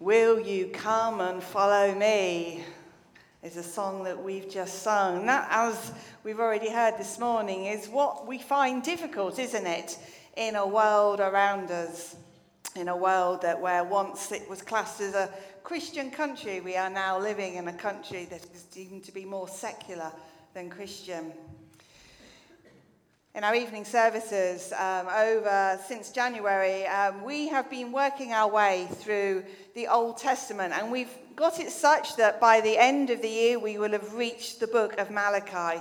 Will you come and follow me? Is a song that we've just sung. That, as we've already heard this morning, is what we find difficult, isn't it, in a world around us? In a world that where once it was classed as a Christian country, we are now living in a country that is deemed to be more secular than Christian. In our evening services um, over since January, um, we have been working our way through the Old Testament, and we've got it such that by the end of the year we will have reached the book of Malachi.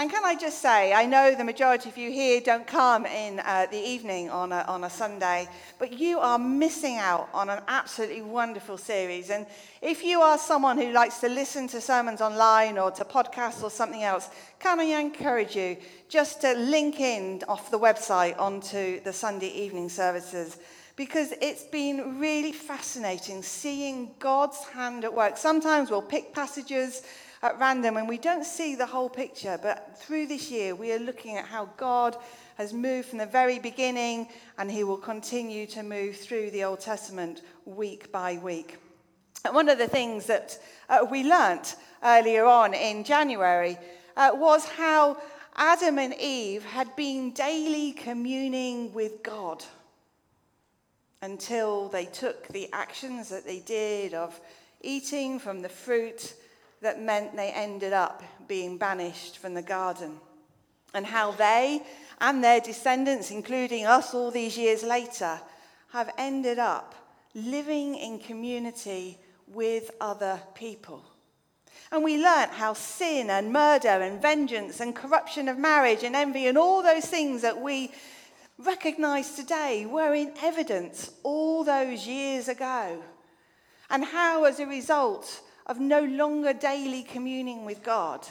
And can I just say, I know the majority of you here don't come in uh, the evening on a, on a Sunday, but you are missing out on an absolutely wonderful series. And if you are someone who likes to listen to sermons online or to podcasts or something else, can I encourage you just to link in off the website onto the Sunday evening services? because it's been really fascinating seeing God's hand at work. Sometimes we'll pick passages at random and we don't see the whole picture, but through this year we are looking at how God has moved from the very beginning and he will continue to move through the Old Testament week by week. And one of the things that uh, we learnt earlier on in January uh, was how Adam and Eve had been daily communing with God until they took the actions that they did of eating from the fruit that meant they ended up being banished from the garden. And how they and their descendants, including us all these years later, have ended up living in community with other people. And we learnt how sin and murder and vengeance and corruption of marriage and envy and all those things that we recognize today were in evidence all those years ago. And how, as a result, of no longer daily communing with God.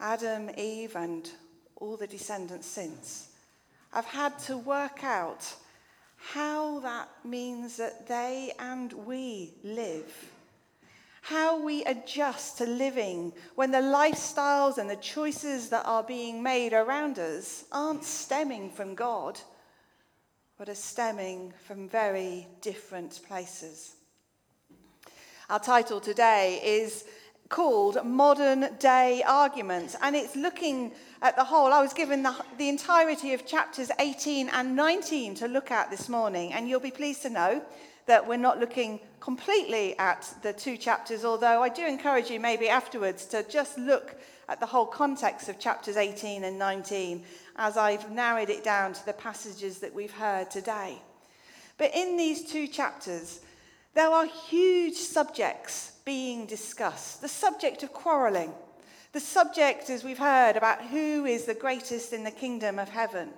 Adam, Eve, and all the descendants since have had to work out how that means that they and we live. How we adjust to living when the lifestyles and the choices that are being made around us aren't stemming from God, but are stemming from very different places. Our title today is called Modern Day Arguments, and it's looking at the whole. I was given the, the entirety of chapters 18 and 19 to look at this morning, and you'll be pleased to know that we're not looking completely at the two chapters, although I do encourage you maybe afterwards to just look at the whole context of chapters 18 and 19 as I've narrowed it down to the passages that we've heard today. But in these two chapters, there are huge subjects being discussed. The subject of quarreling, the subject, as we've heard, about who is the greatest in the kingdom of heaven.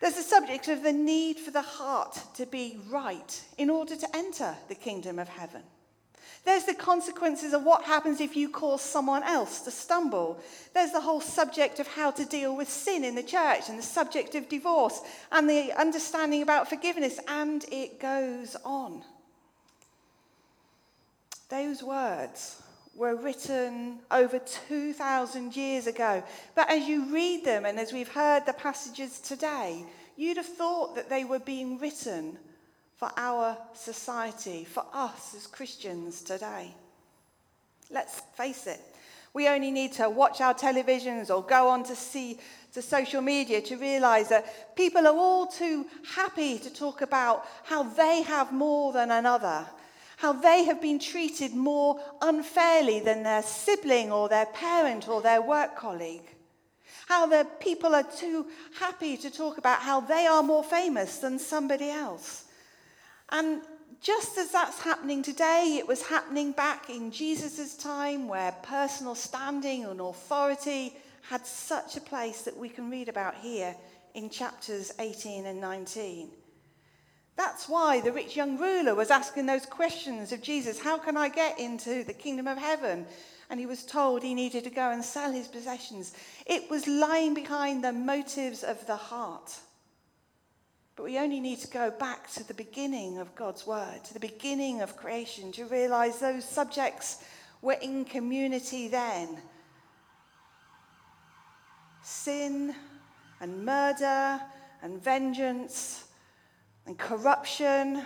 There's the subject of the need for the heart to be right in order to enter the kingdom of heaven. There's the consequences of what happens if you cause someone else to stumble. There's the whole subject of how to deal with sin in the church and the subject of divorce and the understanding about forgiveness, and it goes on. Those words were written over 2,000 years ago. But as you read them and as we've heard the passages today, you'd have thought that they were being written for our society, for us as Christians today. Let's face it, we only need to watch our televisions or go on to see to social media to realize that people are all too happy to talk about how they have more than another, how they have been treated more unfairly than their sibling or their parent or their work colleague. How the people are too happy to talk about how they are more famous than somebody else. And just as that's happening today, it was happening back in Jesus' time where personal standing and authority had such a place that we can read about here in chapters 18 and 19. That's why the rich young ruler was asking those questions of Jesus How can I get into the kingdom of heaven? And he was told he needed to go and sell his possessions. It was lying behind the motives of the heart. But we only need to go back to the beginning of God's word, to the beginning of creation, to realize those subjects were in community then. Sin and murder and vengeance and corruption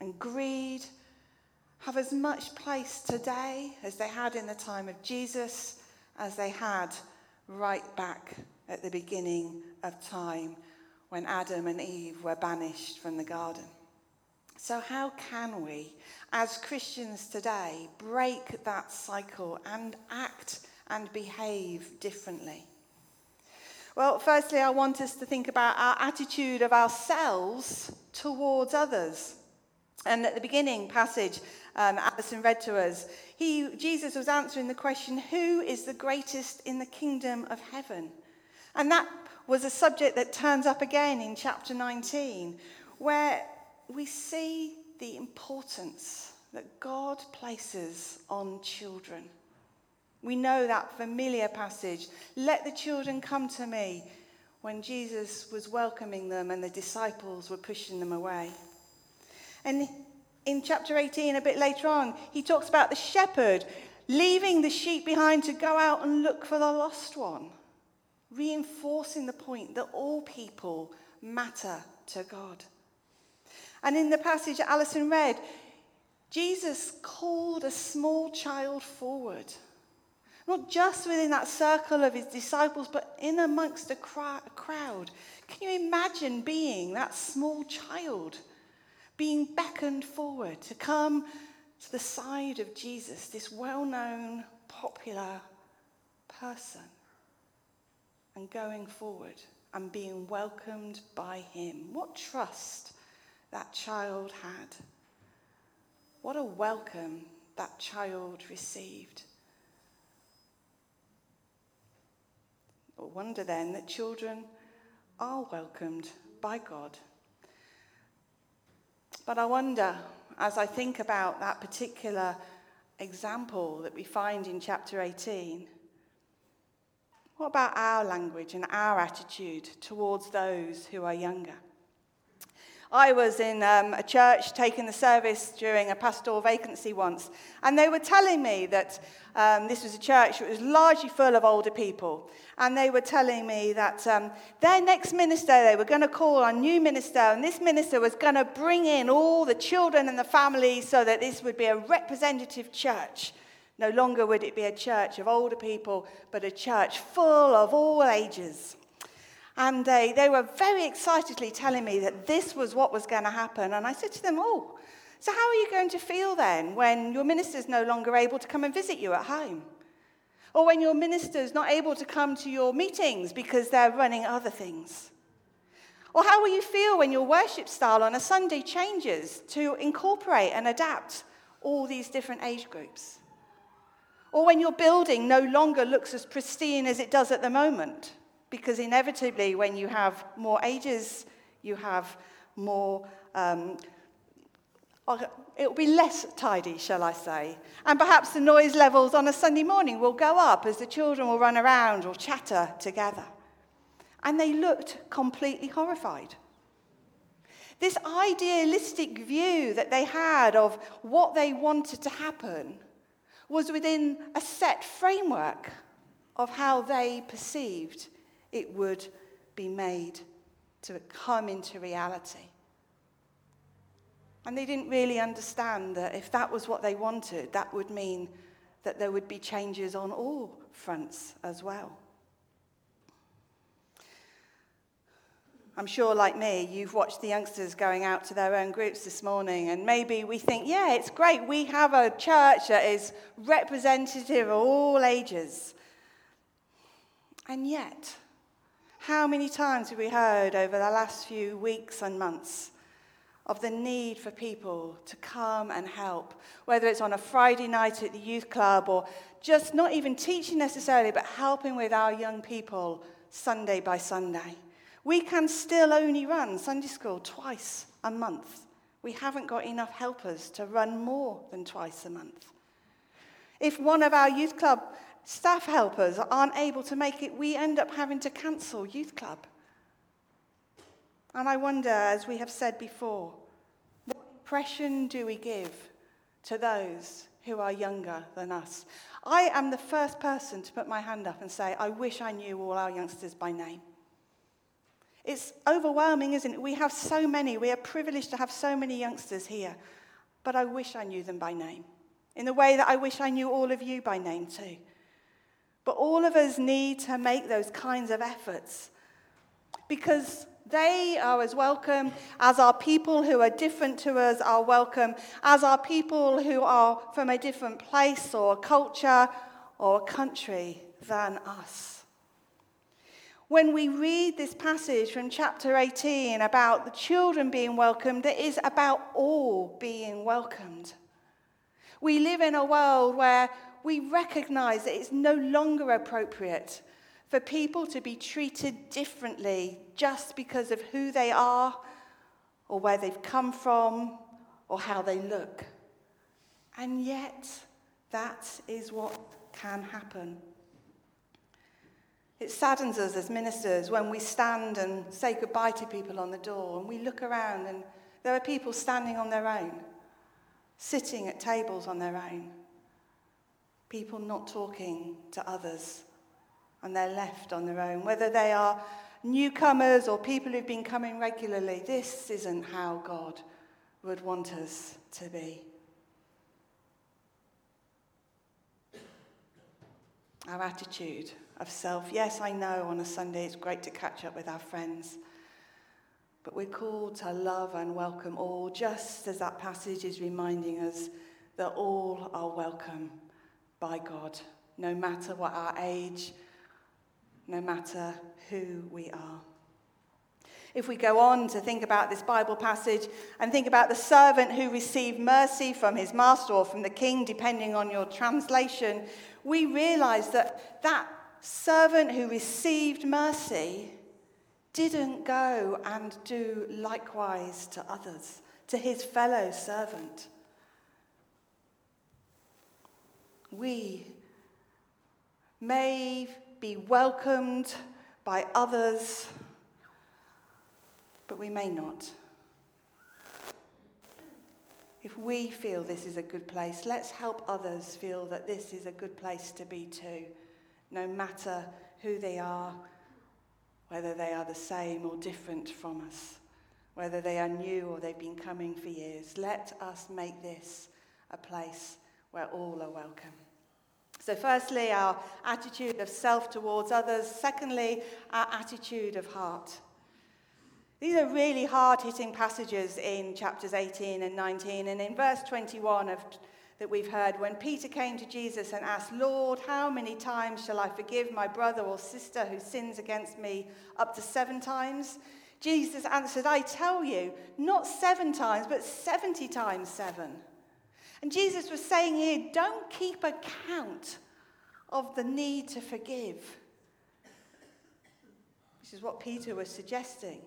and greed have as much place today as they had in the time of Jesus, as they had right back at the beginning of time when Adam and Eve were banished from the garden. So, how can we, as Christians today, break that cycle and act and behave differently? Well, firstly, I want us to think about our attitude of ourselves towards others. And at the beginning passage, um, Alison read to us, he, Jesus was answering the question, Who is the greatest in the kingdom of heaven? And that was a subject that turns up again in chapter 19, where we see the importance that God places on children. We know that familiar passage. Let the children come to me when Jesus was welcoming them and the disciples were pushing them away. And in chapter 18, a bit later on, he talks about the shepherd leaving the sheep behind to go out and look for the lost one, reinforcing the point that all people matter to God. And in the passage Alison read, Jesus called a small child forward not just within that circle of his disciples, but in amongst a, crowd. Can you imagine being that small child, being beckoned forward to come to the side of Jesus, this well known, popular person, and going forward and being welcomed by him? What trust that child had. What a welcome that child received. wonder then that children are welcomed by God. But I wonder, as I think about that particular example that we find in chapter 18, what about our language and our attitude towards those who are younger? I was in um, a church taking the service during a pastoral vacancy once, and they were telling me that um, this was a church that was largely full of older people. And they were telling me that um, their next minister, they were going to call a new minister, and this minister was going to bring in all the children and the families so that this would be a representative church. No longer would it be a church of older people, but a church full of all ages. And they, they were very excitedly telling me that this was what was going to happen. And I said to them, Oh, so how are you going to feel then when your minister's no longer able to come and visit you at home? Or when your minister's not able to come to your meetings because they're running other things? Or how will you feel when your worship style on a Sunday changes to incorporate and adapt all these different age groups? Or when your building no longer looks as pristine as it does at the moment? because inevitably, when you have more ages, you have more. Um, it will be less tidy, shall I say. And perhaps the noise levels on a Sunday morning will go up as the children will run around or chatter together. And they looked completely horrified. This idealistic view that they had of what they wanted to happen was within a set framework of how they perceived it would be made to come into reality. And they didn't really understand that if that was what they wanted, that would mean that there would be changes on all fronts as well. I'm sure, like me, you've watched the youngsters going out to their own groups this morning, and maybe we think, yeah, it's great. We have a church that is representative of all ages. And yet, how many times have we heard over the last few weeks and months of the need for people to come and help, whether it's on a Friday night at the youth club or just not even teaching necessarily, but helping with our young people Sunday by Sunday? We can still only run Sunday school twice a month. We haven't got enough helpers to run more than twice a month. If one of our youth club staff helpers aren't able to make it, we end up having to cancel youth club. And I wonder, as we have said before, what impression do we give to those who are younger than us? I am the first person to put my hand up and say, I wish I knew all our youngsters by name. It's overwhelming, isn't it? We have so many. We are privileged to have so many youngsters here. But I wish I knew them by name, in the way that I wish I knew all of you by name too. But all of us need to make those kinds of efforts because they are as welcome as our people who are different to us are welcome, as our people who are from a different place or culture or country than us. When we read this passage from chapter 18 about the children being welcomed, it is about all being welcomed. We live in a world where we recognize that it's no longer appropriate for people to be treated differently just because of who they are or where they've come from or how they look. And yet, that is what can happen. It saddens us as ministers when we stand and say goodbye to people on the door and we look around and there are people standing on their own, sitting at tables on their own, people not talking to others, and they're left on their own. Whether they are newcomers or people who've been coming regularly, this isn't how God would want us to be. Our attitude of self. Yes, I know on a Sunday it's great to catch up with our friends, but we're called to love and welcome all, just as that passage is reminding us that all are welcome by God, no matter what our age, no matter who we are. If we go on to think about this Bible passage and think about the servant who received mercy from his master or from the king, depending on your translation, we realize that that servant who received mercy didn't go and do likewise to others, to his fellow servant. We may be welcomed by others, but we may not. If we feel this is a good place, let's help others feel that this is a good place to be too no matter who they are, whether they are the same or different from us, whether they are new or they've been coming for years. Let us make this a place where all are welcome. So, firstly, our attitude of self towards others. Secondly, our attitude of heart. These are really hard hitting passages in chapters 18 and 19. And in verse 21 of that we've heard when Peter came to Jesus and asked, Lord, how many times shall I forgive my brother or sister who sins against me? Up to seven times? Jesus answered, I tell you, not seven times, but 70 times seven. And Jesus was saying here, don't keep account of the need to forgive. This is what Peter was suggesting.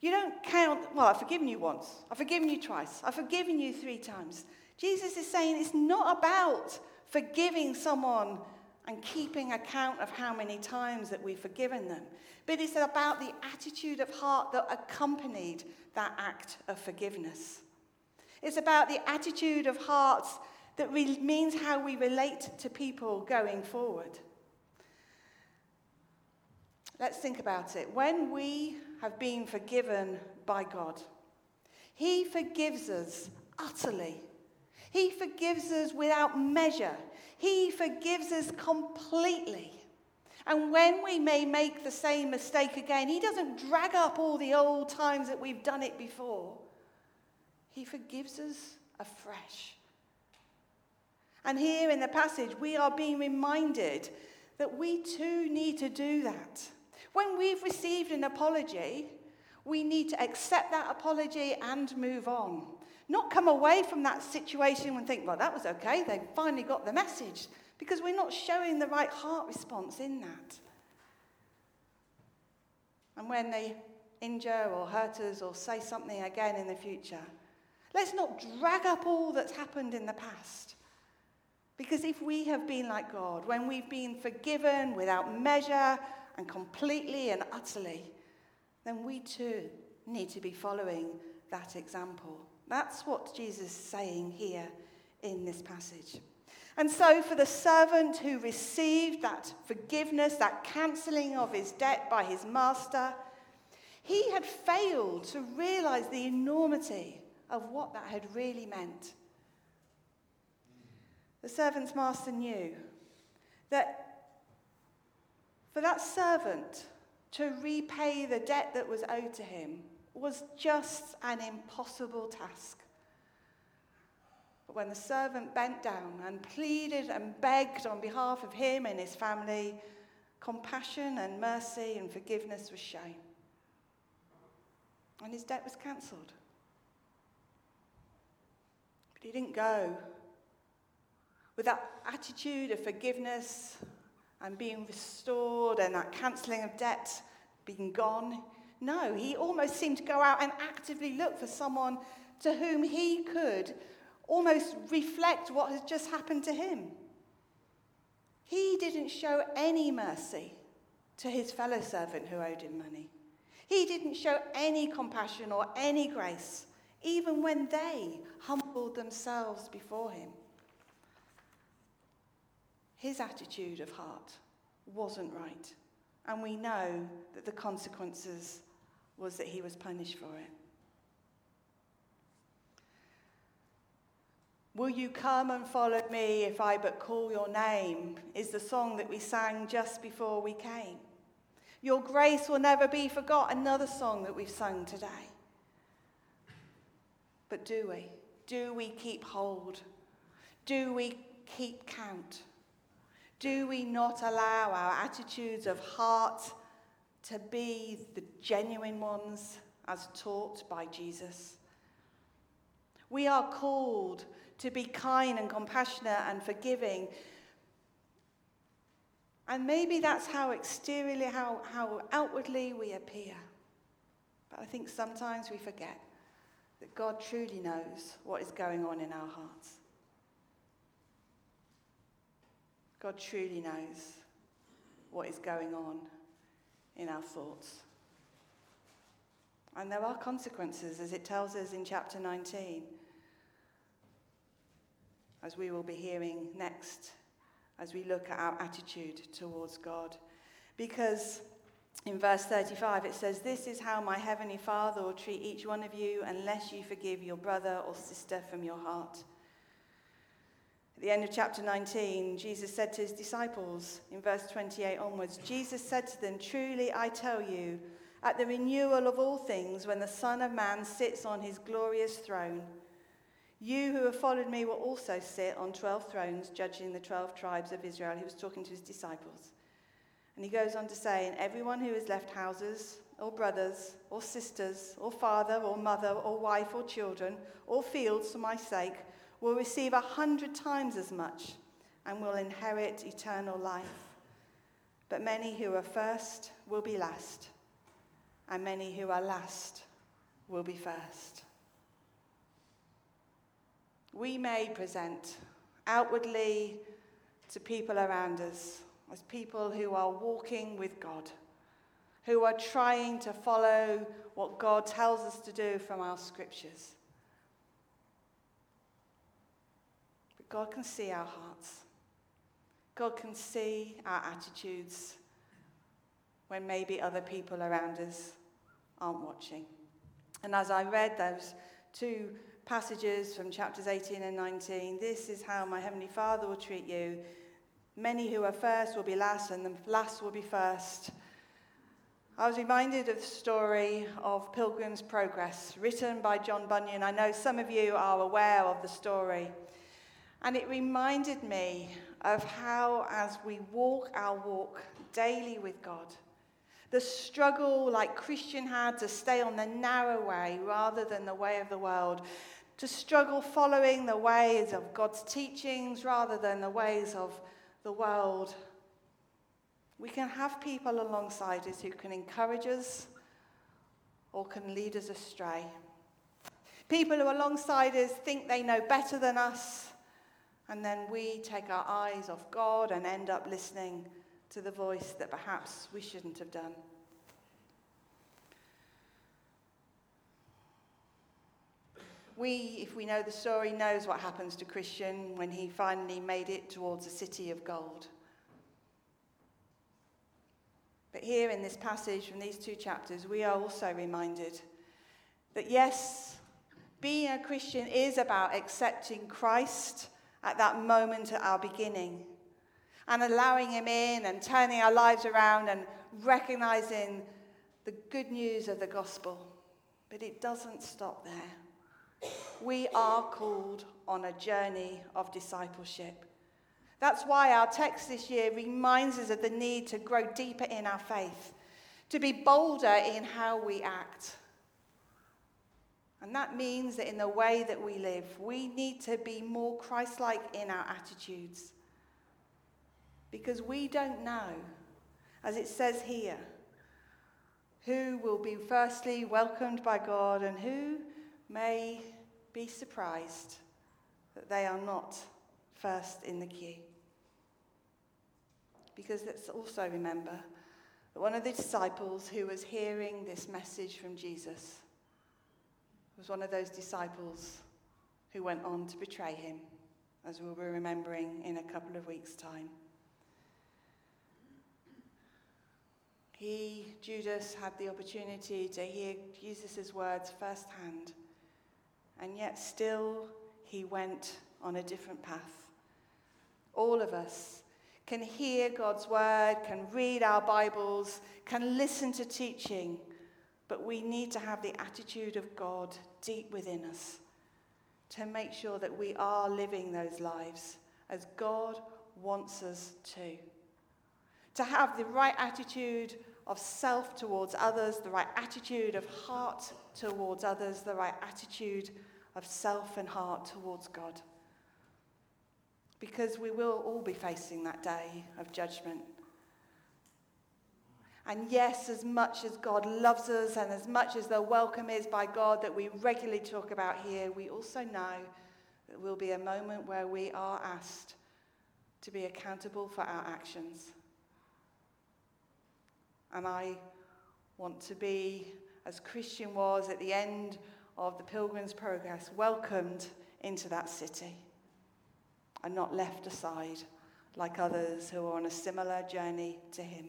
You don't count, well, I've forgiven you once, I've forgiven you twice, I've forgiven you three times. Jesus is saying it's not about forgiving someone and keeping account of how many times that we've forgiven them, but it's about the attitude of heart that accompanied that act of forgiveness. It's about the attitude of hearts that re- means how we relate to people going forward. Let's think about it. When we have been forgiven by God, He forgives us utterly he forgives us without measure. He forgives us completely. And when we may make the same mistake again, He doesn't drag up all the old times that we've done it before. He forgives us afresh. And here in the passage, we are being reminded that we too need to do that. When we've received an apology, we need to accept that apology and move on. Not come away from that situation and think, well, that was okay, they finally got the message, because we're not showing the right heart response in that. And when they injure or hurt us or say something again in the future, let's not drag up all that's happened in the past. Because if we have been like God, when we've been forgiven without measure and completely and utterly, then we too need to be following that example. That's what Jesus is saying here in this passage. And so, for the servant who received that forgiveness, that cancelling of his debt by his master, He had failed to realize the enormity of what that had really meant. The servant's master knew that for that servant to repay the debt that was owed to him was just an impossible task. But when the servant bent down and pleaded and begged on behalf of him and his family, compassion and mercy and forgiveness was shown. And his debt was cancelled. But he didn't go with that attitude of forgiveness and being restored and that cancelling of debt being gone. No, he almost seemed to go out and actively look for someone to whom he could almost reflect what has just happened to him. He didn't show any mercy to his fellow servant who owed him money. He didn't show any compassion or any grace, even when they humbled themselves before him. His attitude of heart wasn't right, and we know that the consequences was that he was punished for it. Will you come and follow me if I but call your name? is the song that we sang just before we came. Your grace will never be forgot, another song that we've sung today. But do we? Do we keep hold? Do we keep count? Do we not allow our attitudes of heart to be the genuine ones as taught by Jesus? We are called to be kind and compassionate and forgiving. And maybe that's how exteriorly, how, how outwardly we appear. But I think sometimes we forget that God truly knows what is going on in our hearts. God truly knows what is going on in our thoughts. And there are consequences, as it tells us in chapter 19 as we will be hearing next as we look at our attitude towards God. Because in verse 35 it says, This is how my heavenly Father will treat each one of you unless you forgive your brother or sister from your heart. At the end of chapter 19, Jesus said to his disciples in verse 28 onwards, Jesus said to them, Truly I tell you, at the renewal of all things, when the Son of Man sits on his glorious throne, you who have followed me will also sit on 12 thrones, judging the 12 tribes of Israel. He was talking to his disciples. And he goes on to say, And everyone who has left houses, or brothers, or sisters, or father, or mother, or wife, or children, or fields for my sake, will receive a hundred times as much and will inherit eternal life. But many who are first will be last, and many who are last will be first we may present outwardly to people around us as people who are walking with God, who are trying to follow what God tells us to do from our scriptures. God can see our hearts. God can see our attitudes when maybe other people around us aren't watching. And as I read those two passages from chapters 18 and 19. This is how my Heavenly Father will treat you. Many who are first will be last, and the last will be first. I was reminded of the story of Pilgrim's Progress, written by John Bunyan. I know some of you are aware of the story. And it reminded me of how, as we walk our walk daily with God, the struggle like Christian had to stay on the narrow way rather than the way of the world, to struggle following the ways of God's teachings rather than the ways of the world. We can have people alongside us who can encourage us or can lead us astray. People who are alongside us think they know better than us, and then we take our eyes off God and end up listening to the voice that perhaps we shouldn't have done. We, if we know the story, knows what happens to Christian when he finally made it towards a city of gold. But here in this passage from these two chapters, we are also reminded that yes, being a Christian is about accepting Christ at that moment at our beginning and allowing Him in and turning our lives around and recognizing the good news of the gospel. But it doesn't stop there. We are called on a journey of discipleship. That's why our text this year reminds us of the need to grow deeper in our faith, to be bolder in how we act. And that means that in the way that we live, we need to be more Christ like in our attitudes. Because we don't know, as it says here, who will be firstly welcomed by God and who may be surprised that they are not first in the queue. Because let's also remember that one of the disciples who was hearing this message from Jesus was one of those disciples who went on to betray him, as we'll be remembering in a couple of weeks' time. He, Judas, had the opportunity to hear Jesus' words firsthand, and yet still he went on a different path. All of us can hear God's word, can read our Bibles, can listen to teaching, but we need to have the attitude of God deep within us to make sure that we are living those lives as God wants us to. To have the right attitude of self towards others, the right attitude of heart towards others, the right attitude of self and heart towards God. Because we will all be facing that day of judgment. And yes, as much as God loves us and as much as the welcome is by God that we regularly talk about here, we also know that will be a moment where we are asked to be accountable for our actions. And I want to be, as Christian was at the end of the Pilgrim's Progress, welcomed into that city and not left aside like others who are on a similar journey to him.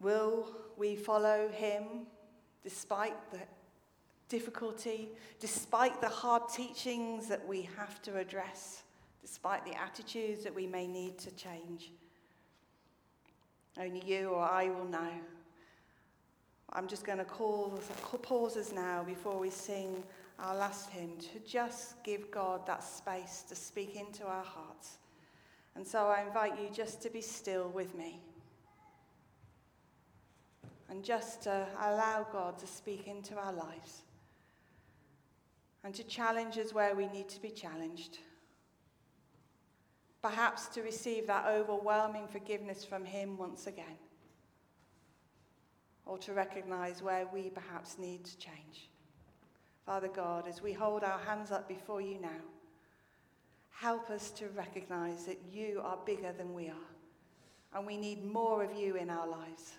Will we follow him despite the difficulty, despite the hard teachings that we have to address, despite the attitudes that we may need to change? Only you or I will know. I'm just going to call, pause us now before we sing our last hymn to just give God that space to speak into our hearts. And so I invite you just to be still with me and just to allow God to speak into our lives and to challenge us where we need to be challenged perhaps to receive that overwhelming forgiveness from Him once again, or to recognize where we perhaps need to change. Father God, as we hold our hands up before you now, help us to recognize that you are bigger than we are, and we need more of you in our lives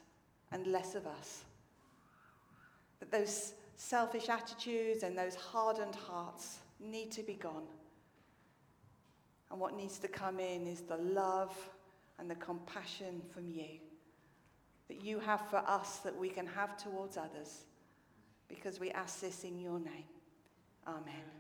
and less of us. That those selfish attitudes and those hardened hearts need to be gone and what needs to come in is the love and the compassion from you that you have for us that we can have towards others because we ask this in your name. Amen.